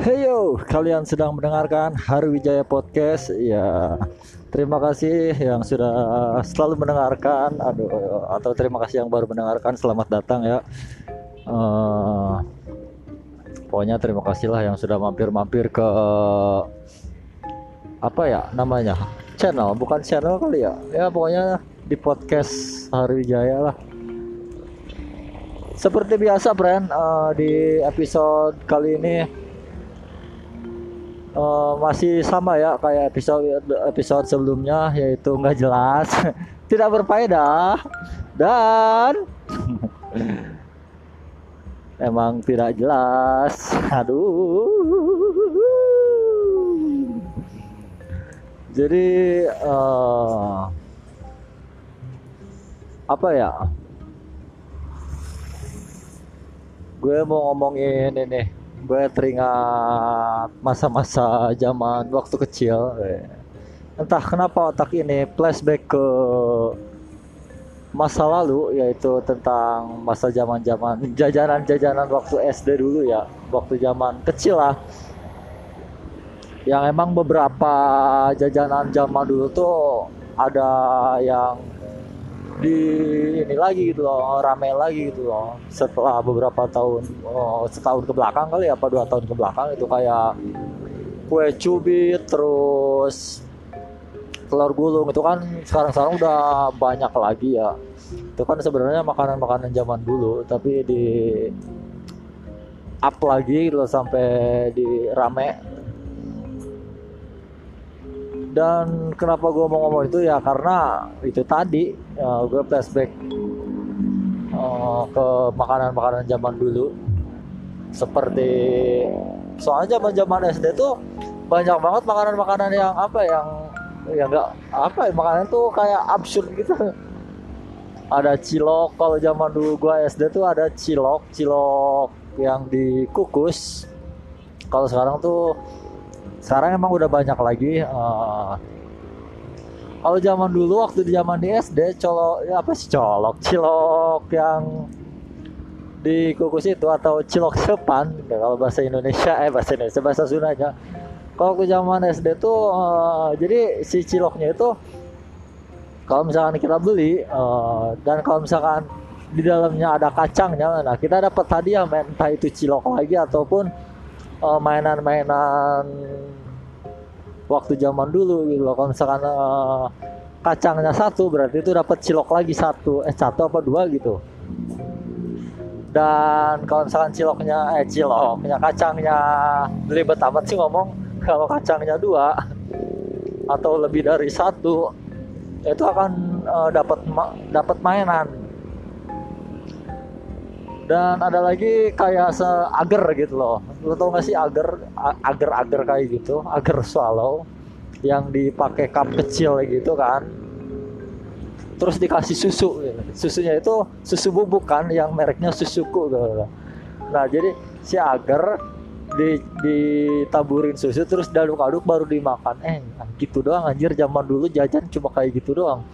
Heyo, kalian sedang mendengarkan Wijaya Podcast. Ya, terima kasih yang sudah selalu mendengarkan. Aduh, atau terima kasih yang baru mendengarkan. Selamat datang ya. Uh, pokoknya terima kasih lah yang sudah mampir-mampir ke apa ya namanya channel, bukan channel kali ya. Ya pokoknya di podcast Wijaya lah. Seperti biasa, friend, uh, di episode kali ini uh, masih sama ya kayak episode episode sebelumnya yaitu nggak jelas. Tidak berfaedah. Dan emang tidak jelas. Aduh. Jadi uh, apa ya? Gue mau ngomongin ini gue teringat masa-masa zaman waktu kecil. Entah kenapa otak ini flashback ke masa lalu yaitu tentang masa zaman zaman jajanan-jajanan waktu SD dulu ya. Waktu zaman kecil lah. Yang emang beberapa jajanan zaman dulu tuh ada yang di ini lagi gitu loh rame lagi gitu loh. Setelah beberapa tahun oh, setahun ke belakang kali ya apa dua tahun ke belakang itu kayak kue cubit terus telur gulung itu kan sekarang-sekarang udah banyak lagi ya. Itu kan sebenarnya makanan-makanan zaman dulu tapi di up lagi gitu loh sampai di rame dan kenapa gue mau ngomong itu? Ya karena itu tadi uh, gue flashback uh, ke makanan-makanan zaman dulu. Seperti soalnya zaman zaman SD tuh banyak banget makanan-makanan yang apa yang yang enggak apa ya makanan tuh kayak absurd gitu. Ada cilok kalau zaman dulu gue SD tuh ada cilok cilok yang dikukus. Kalau sekarang tuh sekarang emang udah banyak lagi uh, kalau zaman dulu waktu di zaman di SD colok ya apa sih colok cilok yang dikukus itu atau cilok sepan ya, kalau bahasa Indonesia eh bahasa Indonesia bahasa Sundanya. Kalau ke zaman SD tuh uh, jadi si ciloknya itu kalau misalkan kita beli uh, dan kalau misalkan di dalamnya ada kacangnya nah kita dapat hadiah entah itu cilok lagi ataupun mainan-mainan uh, waktu zaman dulu gitu loh. Kalau misalkan uh, kacangnya satu berarti itu dapat cilok lagi satu. Eh satu apa dua gitu. Dan kalau misalkan ciloknya eh ciloknya kacangnya ribet amat sih ngomong. Kalau kacangnya dua atau lebih dari satu itu akan uh, dapat ma dapat mainan dan ada lagi kayak seager gitu loh. Lo tau gak sih agar agar agar kayak gitu? Agar swallow yang dipakai cup kecil gitu kan. Terus dikasih susu gitu. susunya itu susu bubuk kan yang mereknya susuku gitu. nah jadi si agar di ditaburin susu terus diaduk-aduk baru dimakan. Eh gitu doang anjir. Zaman dulu jajan cuma kayak gitu doang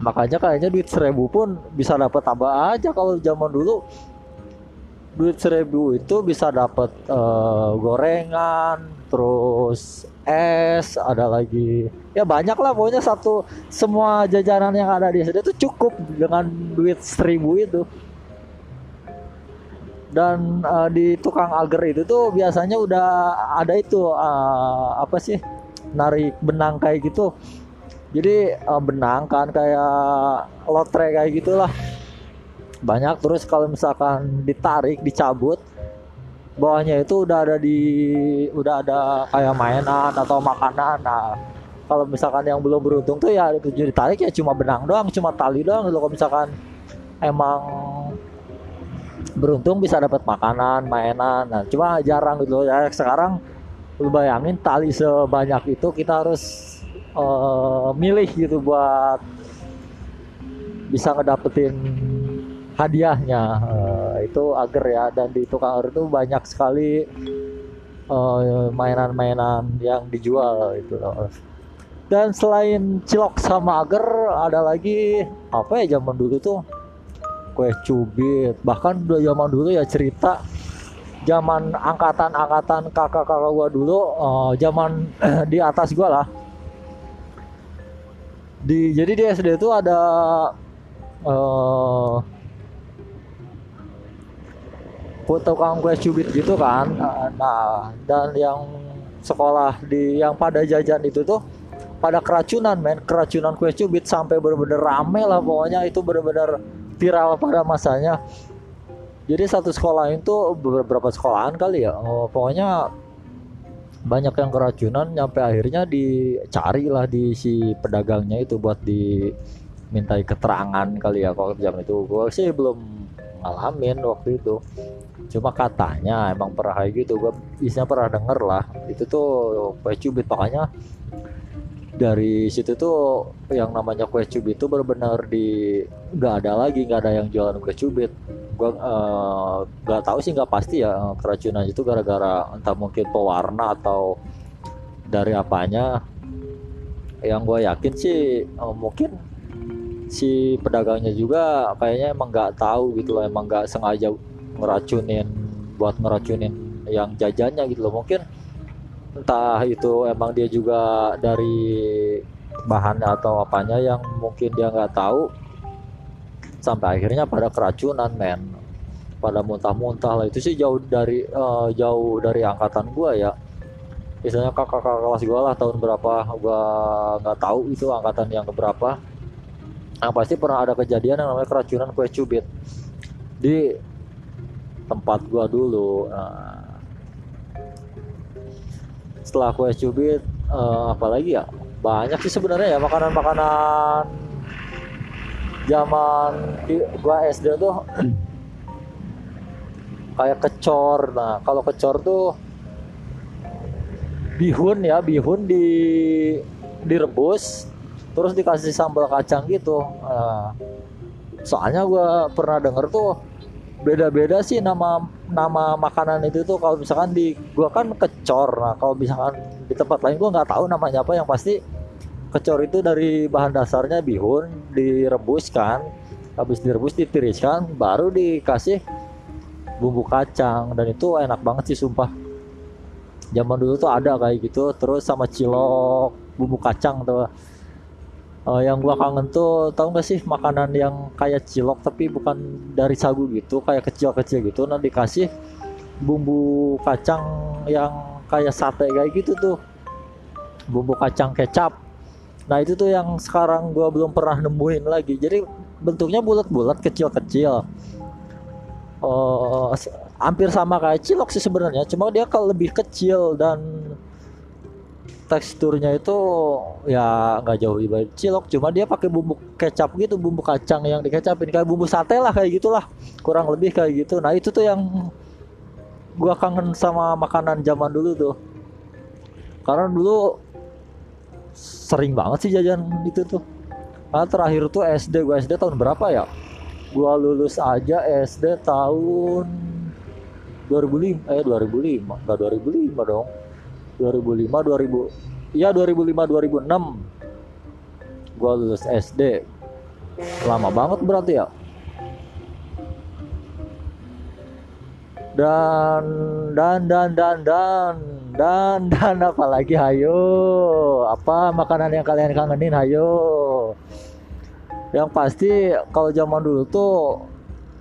makanya kayaknya duit seribu pun bisa dapat tambah aja kalau zaman dulu. Duit seribu itu bisa dapat uh, eh, gorengan terus es ada lagi. Ya banyak lah pokoknya satu semua jajanan yang ada di sini itu cukup dengan duit seribu itu. Dan uh, di tukang agar itu tuh biasanya udah ada itu uh, apa sih narik benang kayak gitu jadi uh, benang kan kayak lotre kayak gitulah. Banyak terus kalau misalkan ditarik dicabut bawahnya itu udah ada di udah ada kayak mainan atau makanan. Nah kalau misalkan yang belum beruntung tuh ya ditarik ya cuma benang doang cuma tali doang. Kalau misalkan emang beruntung bisa dapat makanan mainan. Nah cuma jarang gitu ya sekarang lu bayangin tali sebanyak itu kita harus uh, milih gitu buat bisa ngedapetin hadiahnya uh, itu agar ya dan di tukang agar itu banyak sekali eh, mainan-mainan uh, yang dijual itu. Dan selain cilok sama agar ada lagi apa ya zaman dulu tuh kue cubit bahkan udah zaman dulu ya cerita zaman angkatan-angkatan kakak-kakak gua dulu uh, zaman di atas gua lah di jadi di SD itu ada uh, tukang kue cubit gitu kan? Nah dan yang sekolah di yang pada jajan itu tuh pada keracunan men. Keracunan kue cubit sampai bener-bener rame lah pokoknya. Itu bener-bener viral pada masanya. Jadi satu sekolah itu beberapa sekolahan kali ya. Oh, pokoknya banyak yang keracunan sampai akhirnya dicari lah di si pedagangnya itu buat dimintai keterangan kali ya kalau jam itu. Gue sih belum ngalamin waktu itu. Cuma katanya emang pernah kayak gitu gue isinya pernah denger lah itu tuh kue cubit makanya dari situ tuh yang namanya kue cubit itu benar-benar di nggak ada lagi nggak ada yang jualan kue cubit gue uh, nggak tahu sih nggak pasti ya keracunan itu gara-gara entah mungkin pewarna atau dari apanya. Yang gue yakin sih uh, mungkin si pedagangnya juga kayaknya emang nggak tahu gitu loh emang nggak sengaja ngeracunin buat ngeracunin yang jajannya gitu loh. Mungkin entah itu emang dia juga dari bahannya atau apanya yang mungkin dia nggak tahu sampai akhirnya pada keracunan men. Pada muntah-muntah lah. Itu sih jauh dari uh, jauh dari angkatan gua ya. Misalnya kakak-kakak kelas gua lah tahun berapa gua nggak tahu itu angkatan yang keberapa. Yang pasti pernah ada kejadian yang namanya keracunan kue cubit. Di tempat gua dulu. Nah, setelah kue cubit uh, apalagi ya? Banyak sih sebenarnya ya makanan-makanan zaman gua SD tuh kayak kecor. Nah kalau kecor tuh bihun ya bihun di direbus terus dikasih sambal kacang gitu. Nah, soalnya gua pernah denger tuh beda-beda sih nama nama makanan itu tuh. Kalau misalkan di gua kan kecor. Nah kalau misalkan di tempat lain gua nggak tahu namanya apa. Yang pasti kecor itu dari bahan dasarnya bihun direbus kan. Habis direbus ditiriskan baru dikasih bumbu kacang. Dan itu enak banget sih sumpah. Zaman dulu tuh ada kayak gitu terus sama cilok bumbu kacang tuh. Uh, yang gua kangen tuh tau gak sih makanan yang kayak cilok tapi bukan dari sagu gitu kayak kecil-kecil gitu. Nanti dikasih bumbu kacang yang kayak sate kayak gitu tuh. Bumbu kacang kecap nah itu tuh yang sekarang gua belum pernah nemuin lagi. Jadi bentuknya bulat-bulat kecil-kecil. Uh, hampir sama kayak cilok sih sebenarnya. Cuma dia kalau lebih kecil dan teksturnya itu ya nggak jauh dibanding cilok cuma dia pakai bumbu kecap gitu bumbu kacang yang dikecapin. Kayak bumbu sate lah kayak gitulah. Kurang lebih kayak gitu. Nah itu tuh yang gua kangen sama makanan zaman dulu tuh. Karena dulu sering banget sih jajan itu tuh. Nah, terakhir tuh SD gua SD tahun berapa ya? Gua lulus aja SD tahun 2005 eh 2005 enggak 2005 dong. 2005 2000 ya 2005 2006 gua lulus SD lama banget berarti ya. Dan dan dan dan dan dan dan apa lagi hayo. Apa makanan yang kalian kangenin hayo. Yang pasti kalau zaman dulu tuh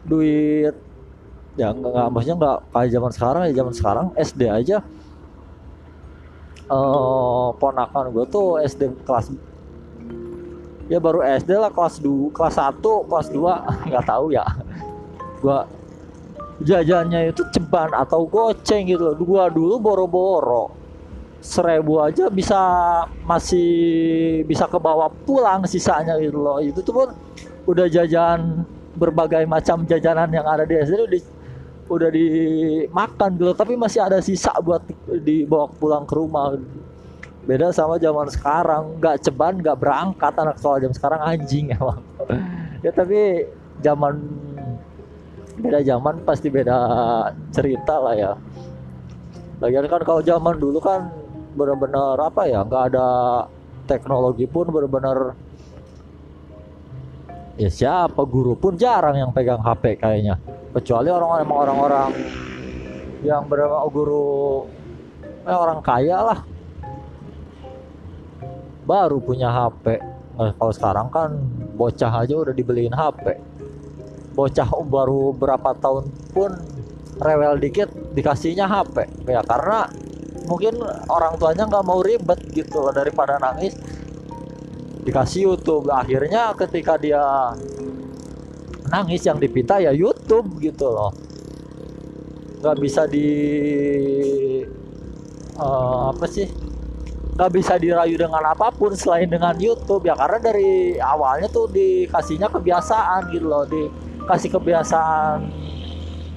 duit ya nggak maksudnya nggak kayak zaman sekarang ya zaman sekarang SD aja. Uh, ponakan gue tuh SD kelas ya baru SD lah kelas 2 kelas 1 kelas 2 nggak tahu ya. Gua jajannya itu ceban atau goceng gitu loh. Gua dulu boro-boro. Seribu aja bisa masih bisa ke bawah pulang sisanya gitu loh. Itu tuh pun udah jajan berbagai macam jajanan yang ada di SD udah udah dimakan gitu tapi masih ada sisa buat dibawa pulang ke rumah. Beda sama zaman sekarang. Nggak ceban nggak berangkat anak sekolah jam sekarang. Anjing emang. Ya tapi zaman beda zaman pasti beda cerita lah ya. Lagian kan kalau zaman dulu kan benar-benar apa ya nggak ada teknologi pun benar-benar ya siapa guru pun jarang yang pegang HP kayaknya. Kecuali orang-orang orang-orang yang berapa guru eh, orang kaya lah. Baru punya HP nah, kalau sekarang kan bocah aja udah dibeliin HP bocah baru berapa tahun pun rewel dikit dikasihnya HP ya karena mungkin orang tuanya nggak mau ribet gitu daripada nangis. Dikasih YouTube. Akhirnya ketika dia nangis yang dipinta ya YouTube gitu loh. Nggak bisa di uh, apa sih? Nggak bisa dirayu dengan apa pun selain dengan YouTube. Ya karena dari awalnya tuh dikasihnya kebiasaan gitu loh dikasih kebiasaan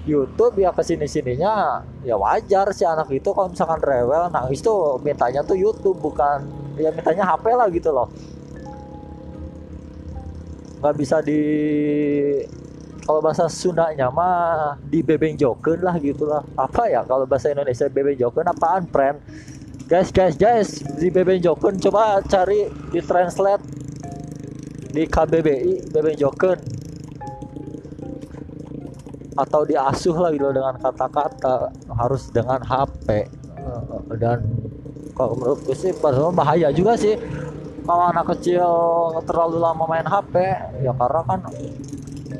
YouTube ya ke sini sininya ya wajar si anak itu kalau misalkan rewel nangis tuh mintanya tuh YouTube bukan ya mintanya HP lah gitu loh. Nggak bisa di kalau bahasa Sundanya mah di bebeng joken lah. Gitulah apa ya kalau bahasa Indonesia bebeng joken apaan friend? Guys guys guys di BB Joken coba cari di translate di KBBI BB Joken atau diasuh lah gitu dengan kata-kata harus dengan HP eh, dan kalau menurutku sih bahaya juga sih. Kalau anak kecil terlalu lama main HP ya karena kan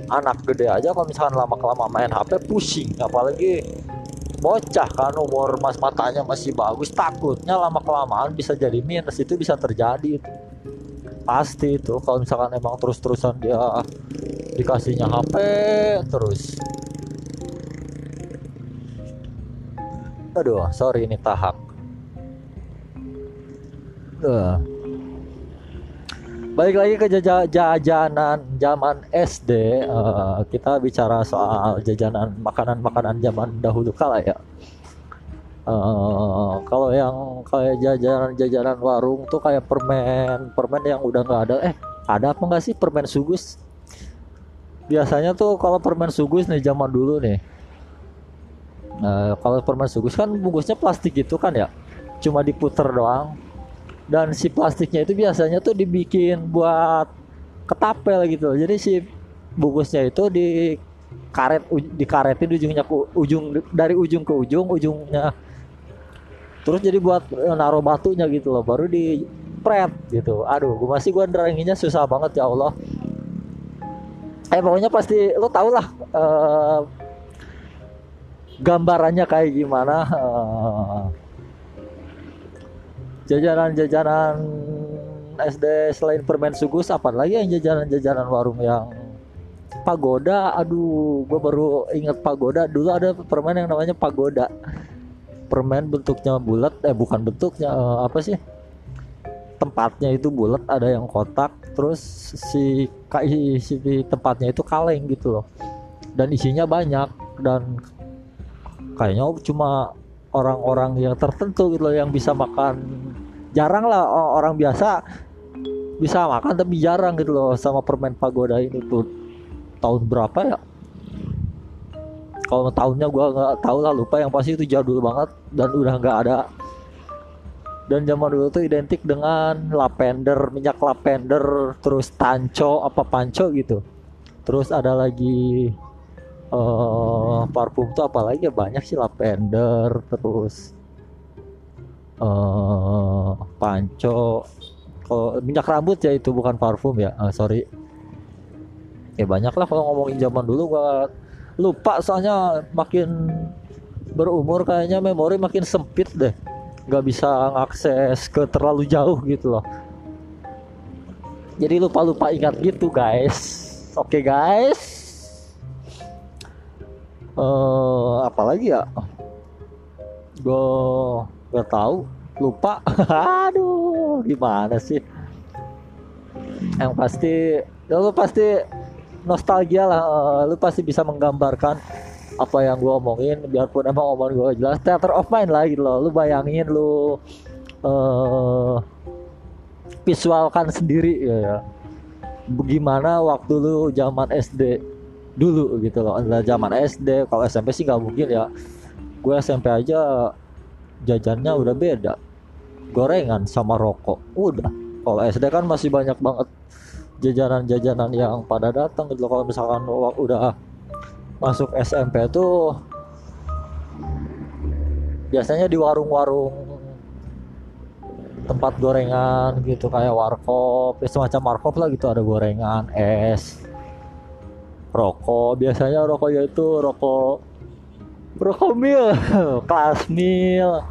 anak gede aja kalau misalkan lama kelamaan main HP pusing. Apalagi bocah kan umur mas matanya masih bagus takutnya lama kelamaan bisa jadi minus. Itu bisa terjadi itu. Pasti itu. Kalau misalkan emang terus-terusan dia dikasihnya HP terus aduh sorry ini tahap. Uh balik lagi ke jajanan zaman SD uh, eh, kita bicara soal jajanan makanan-makanan zaman dahulu kala ya. Uh, kalau yang kayak jajanan-jajanan warung tuh kayak permen permen yang udah nggak ada. Eh ada apa nggak sih permen sugus? Biasanya tuh kalau permen sugus nih zaman dulu nih uh, kalau permen sugus kan bungkusnya plastik gitu kan ya? Cuma diputer doang. Dan si plastiknya itu biasanya tuh dibikin buat ketapel gitu. Jadi si bungkusnya itu di karet di karetin ujungnya ke ujung dari ujung ke ujung ujungnya. Terus jadi buat eh, naruh batunya gitu loh baru di pret gitu. Aduh gue masih gue neranginnya susah banget ya Allah. Eh pokoknya pasti lo tau lah uh, gambarannya kayak gimana? Jajanan-jajanan SD selain permen sugus apa lagi yang jajanan-jajanan warung yang pagoda? Aduh gue baru inget pagoda. Dulu ada permen yang namanya pagoda. Permen bentuknya bulat eh bukan bentuknya uh, apa sih? Tempatnya itu bulat ada yang kotak terus si si tempatnya itu kaleng gitu loh. Dan isinya banyak dan kayaknya cuma orang-orang yang tertentu gitu loh yang bisa makan. Jarang lah orang biasa bisa makan tapi jarang gitu loh sama permen pagoda ini tuh. Tahun berapa ya? Kalau tahunnya gue nggak tahu lah lupa. Yang pasti itu jadul banget dan udah nggak ada. Dan zaman dulu tuh identik dengan lavender minyak lavender terus tanco apa panco gitu. Terus ada lagi uh, parfum tuh apalagi ya? Banyak sih lavender terus uh, panco. Kalau minyak rambut ya itu bukan parfum ya? Uh, sorry. Ya banyak lah kalau ngomongin zaman dulu gua lupa soalnya makin berumur kayaknya memori makin sempit deh. Nggak bisa ngakses ke terlalu jauh gitu loh. Jadi lupa-lupa ingat gitu guys. Oke okay, guys uh, apalagi ya? Gue nggak tahu. Lupa. Aduh gimana sih? Yang pasti ya lu pasti nostalgia lah. Uh, lu pasti bisa menggambarkan apa yang gue omongin biarpun emang omongan gue jelas. Theater of mind lah gitu loh. Lu bayangin lu uh, visualkan sendiri ya, ya. Bagaimana waktu lu zaman SD dulu gitu loh. Adalah zaman SD kalau SMP sih nggak mungkin ya. Gue SMP aja jajannya udah beda. Gorengan sama rokok udah. Kalau SD kan masih banyak banget jajanan-jajanan yang pada datang gitu kalau misalkan udah masuk SMP tuh biasanya di warung-warung tempat gorengan gitu kayak warkop ya semacam warkop lah gitu. Ada gorengan es rokok biasanya rokoknya itu rokok rokok mil kelas mil.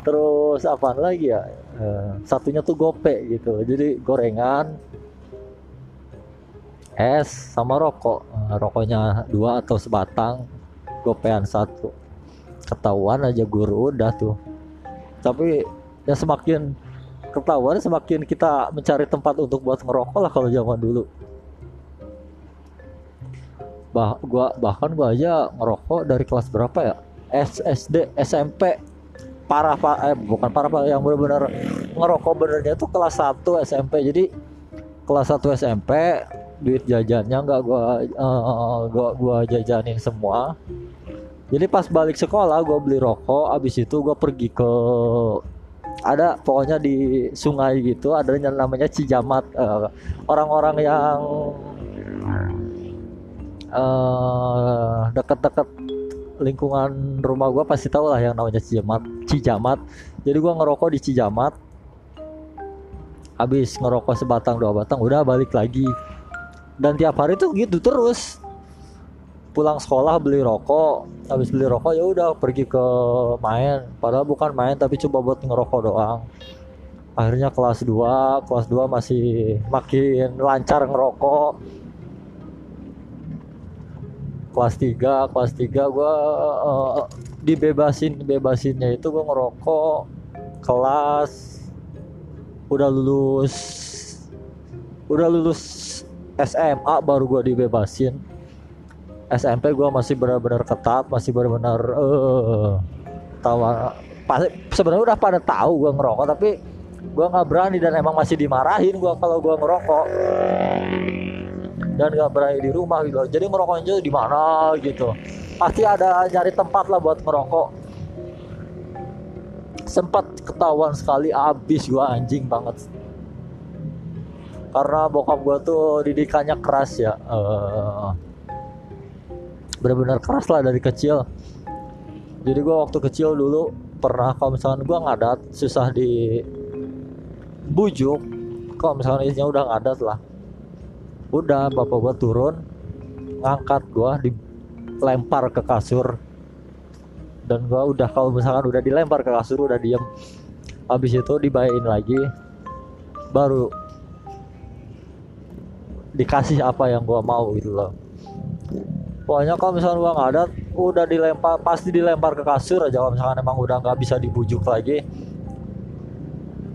Terus apa lagi ya? Eh, satunya tuh gope gitu. Jadi gorengan es sama rokok. Eh, rokoknya dua atau sebatang gopean satu. Ketahuan aja guru udah tuh. Tapi ya semakin ketahuan semakin kita mencari tempat untuk buat ngerokok lah kalau zaman dulu bah gua bahkan gua aja ngerokok dari kelas berapa ya? SD SMP parah pak. Eh bukan parah pak. Yang benar-benar ngerokok benernya tuh kelas 1 SMP jadi kelas 1 SMP duit jajannya nggak gua uh, gua gua jajanin semua. Jadi pas balik sekolah gua beli rokok. Abis itu gua pergi ke ada pokoknya di sungai gitu. Ada yang namanya Cijamat. Eh, orang-orang yang eh deket-deket lingkungan rumah gua pasti tahu lah yang namanya Cijamat Cijamat. Jadi gua ngerokok di Cijamat. Habis ngerokok sebatang dua batang udah balik lagi. Dan tiap hari tuh gitu terus. Pulang sekolah beli rokok. Habis beli rokok ya udah pergi ke main. Padahal bukan main tapi coba buat ngerokok doang. Akhirnya kelas 2 kelas 2 masih makin lancar ngerokok kelas 3 kelas 3 gua eh, dibebasin bebasinnya itu gua ngerokok kelas udah lulus udah lulus SMA baru gua dibebasin. SMP gua masih benar-benar ketat masih benar-benar eh tahu pasti sebenarnya udah pada tahu gua ngerokok tapi gua nggak berani dan emang masih dimarahin gua kalau gua ngerokok dan nggak berani di rumah gitu. Jadi ngerokoknya di mana gitu. Pasti ada nyari tempat lah buat ngerokok. Sempat ketahuan sekali abis gua anjing banget. Karena bokap gua tuh didikannya keras ya eh, benar-benar keras lah dari kecil. Jadi gua waktu kecil dulu pernah kalau misalkan gua ngadat susah di bujuk. Kalau misalkan isinya udah ngadat lah udah bapak gua turun ngangkat gua dilempar ke kasur. Dan gua udah kalau misalkan udah dilempar ke kasur udah diem. Habis itu dibayain lagi baru dikasih apa yang gua mau gitu loh. Pokoknya kalau misalkan gua nggak ada udah dilempar pasti dilempar ke kasur aja. Kalau misalkan emang udah nggak bisa dibujuk lagi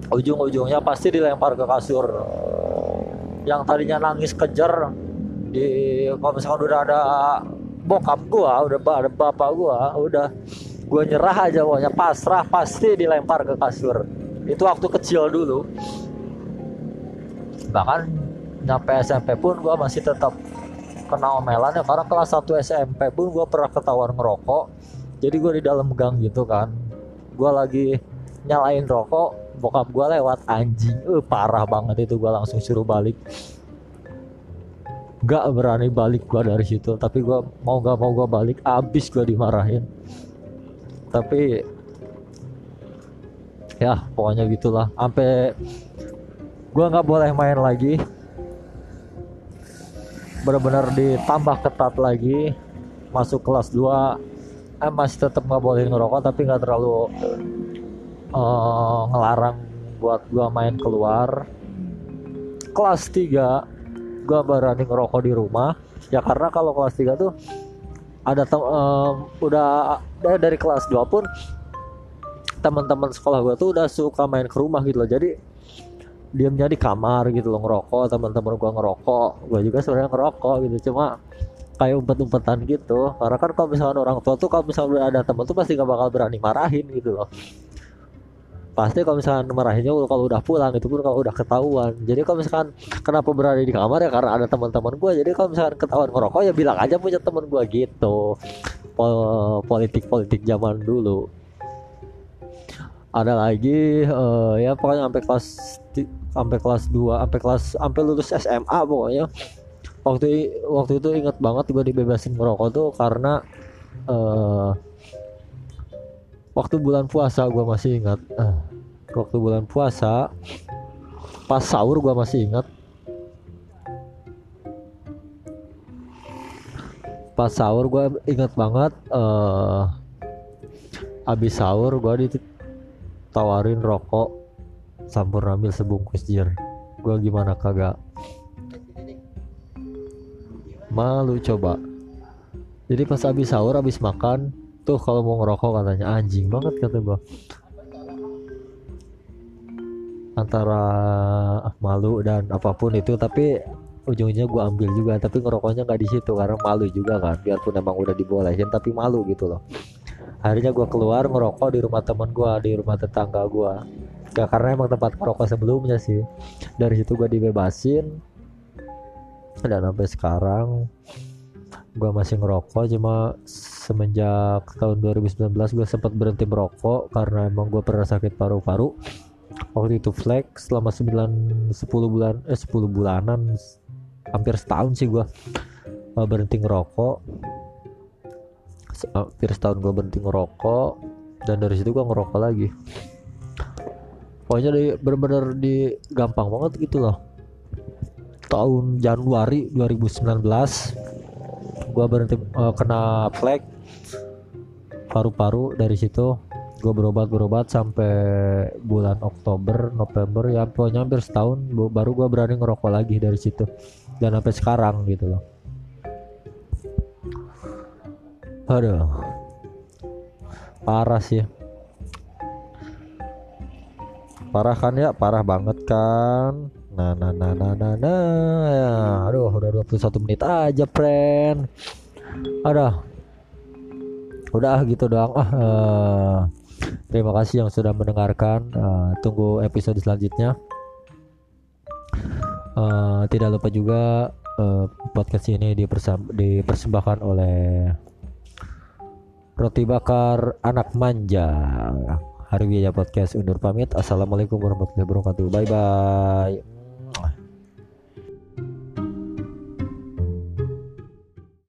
ujung-ujungnya pasti dilempar ke kasur yang tadinya nangis kejer di kalau misalkan udah ada bokap gua udah ada bapak gua udah gua nyerah aja pokoknya pasrah pasti dilempar ke kasur. Itu waktu kecil dulu. Bahkan nyampe SMP pun gua masih tetap kena omelan ya karena kelas 1 SMP pun gua pernah ketahuan ngerokok. Jadi gua di dalam gang gitu kan. Gua lagi nyalain rokok bokap gua lewat anjing. Eh parah banget itu gua langsung suruh balik. Gak berani balik gua dari situ tapi gua mau gak mau gua balik abis gua dimarahin. Tapi ya pokoknya gitulah. Sampai gua nggak boleh main lagi. Benar-benar ditambah ketat lagi. Masuk kelas 2 eh masih tetap nggak boleh ngerokok tapi nggak terlalu eh, ngelarang buat gua main keluar. Kelas 3 gua berani ngerokok di rumah. Ya karena kalau kelas 3 tuh ada tem- em, udah dari kelas 2 pun teman-teman sekolah gua tuh udah suka main ke rumah gitu loh. Jadi diamnya di kamar gitu loh ngerokok teman-teman gua ngerokok. Gua juga sebenarnya ngerokok gitu cuma kayak umpet-umpetan gitu. Karena kan kalau misalkan orang tua tuh kalau misalnya ada teman tuh pasti gak bakal berani marahin gitu loh pasti kalau misalkan marahinnya kalau udah pulang itu pun kalau udah ketahuan. Jadi kalau misalkan kenapa berada di kamar ya karena ada teman-teman gua. Jadi kalau misalkan ketahuan ngerokok ya bilang aja punya teman gua gitu. Po- politik-politik zaman dulu. Ada lagi eh, ya pokoknya sampai kelas sampai kelas 2 sampai kelas sampai lulus SMA pokoknya. Waktu waktu itu inget banget gue dibebasin ngerokok tuh karena eh waktu bulan puasa gue masih ingat. Uh, waktu bulan puasa pas sahur gue masih ingat. Pas sahur gue ingat banget uh, abis sahur gue ditawarin rokok sampur ambil sebungkus jir. Gue gimana kagak? Malu coba. Jadi pas abis sahur abis makan tuh kalau mau ngerokok katanya. Anjing banget kata gue antara malu dan apa pun itu tapi ujungnya gue ambil juga. Tapi ngerokoknya nggak di situ karena malu juga kan. Biarpun emang udah dibolehin tapi malu gitu loh. Akhirnya gue keluar ngerokok di rumah teman gue di rumah tetangga gue ya karena emang tempat ngerokok sebelumnya sih. Dari situ gue dibebasin. Dan sampai sekarang gue masih ngerokok cuma semenjak tahun 2019 gue sempat berhenti merokok karena emang gue pernah sakit paru-paru. Waktu itu flex selama 9 10 bulan eh 10 bulanan hampir setahun sih gue uh, berhenti ngerokok. Hampir setahun gue berhenti ngerokok dan dari situ gue ngerokok lagi. Pokoknya di bener-bener di gampang banget gitu loh. Tahun Januari 2019 gue berhenti uh, kena flag paru-paru dari situ gue berobat berobat sampai bulan Oktober November ya pokoknya hampir setahun baru gue berani ngerokok lagi dari situ. Dan sampai sekarang gitu loh. Aduh. Parah sih. Parah kan ya? Parah banget kan? Nah nah nah nah nah nah ya aduh udah 21 menit aja friend. Ada udah gitu doang ah uh, Terima kasih yang sudah mendengarkan. Uh, tunggu episode selanjutnya. Uh, tidak lupa juga uh, podcast ini dipersembahkan oleh Roti Bakar Anak Manja. Hari Biaya Podcast undur pamit. Assalamualaikum warahmatullahi wabarakatuh. Bye bye.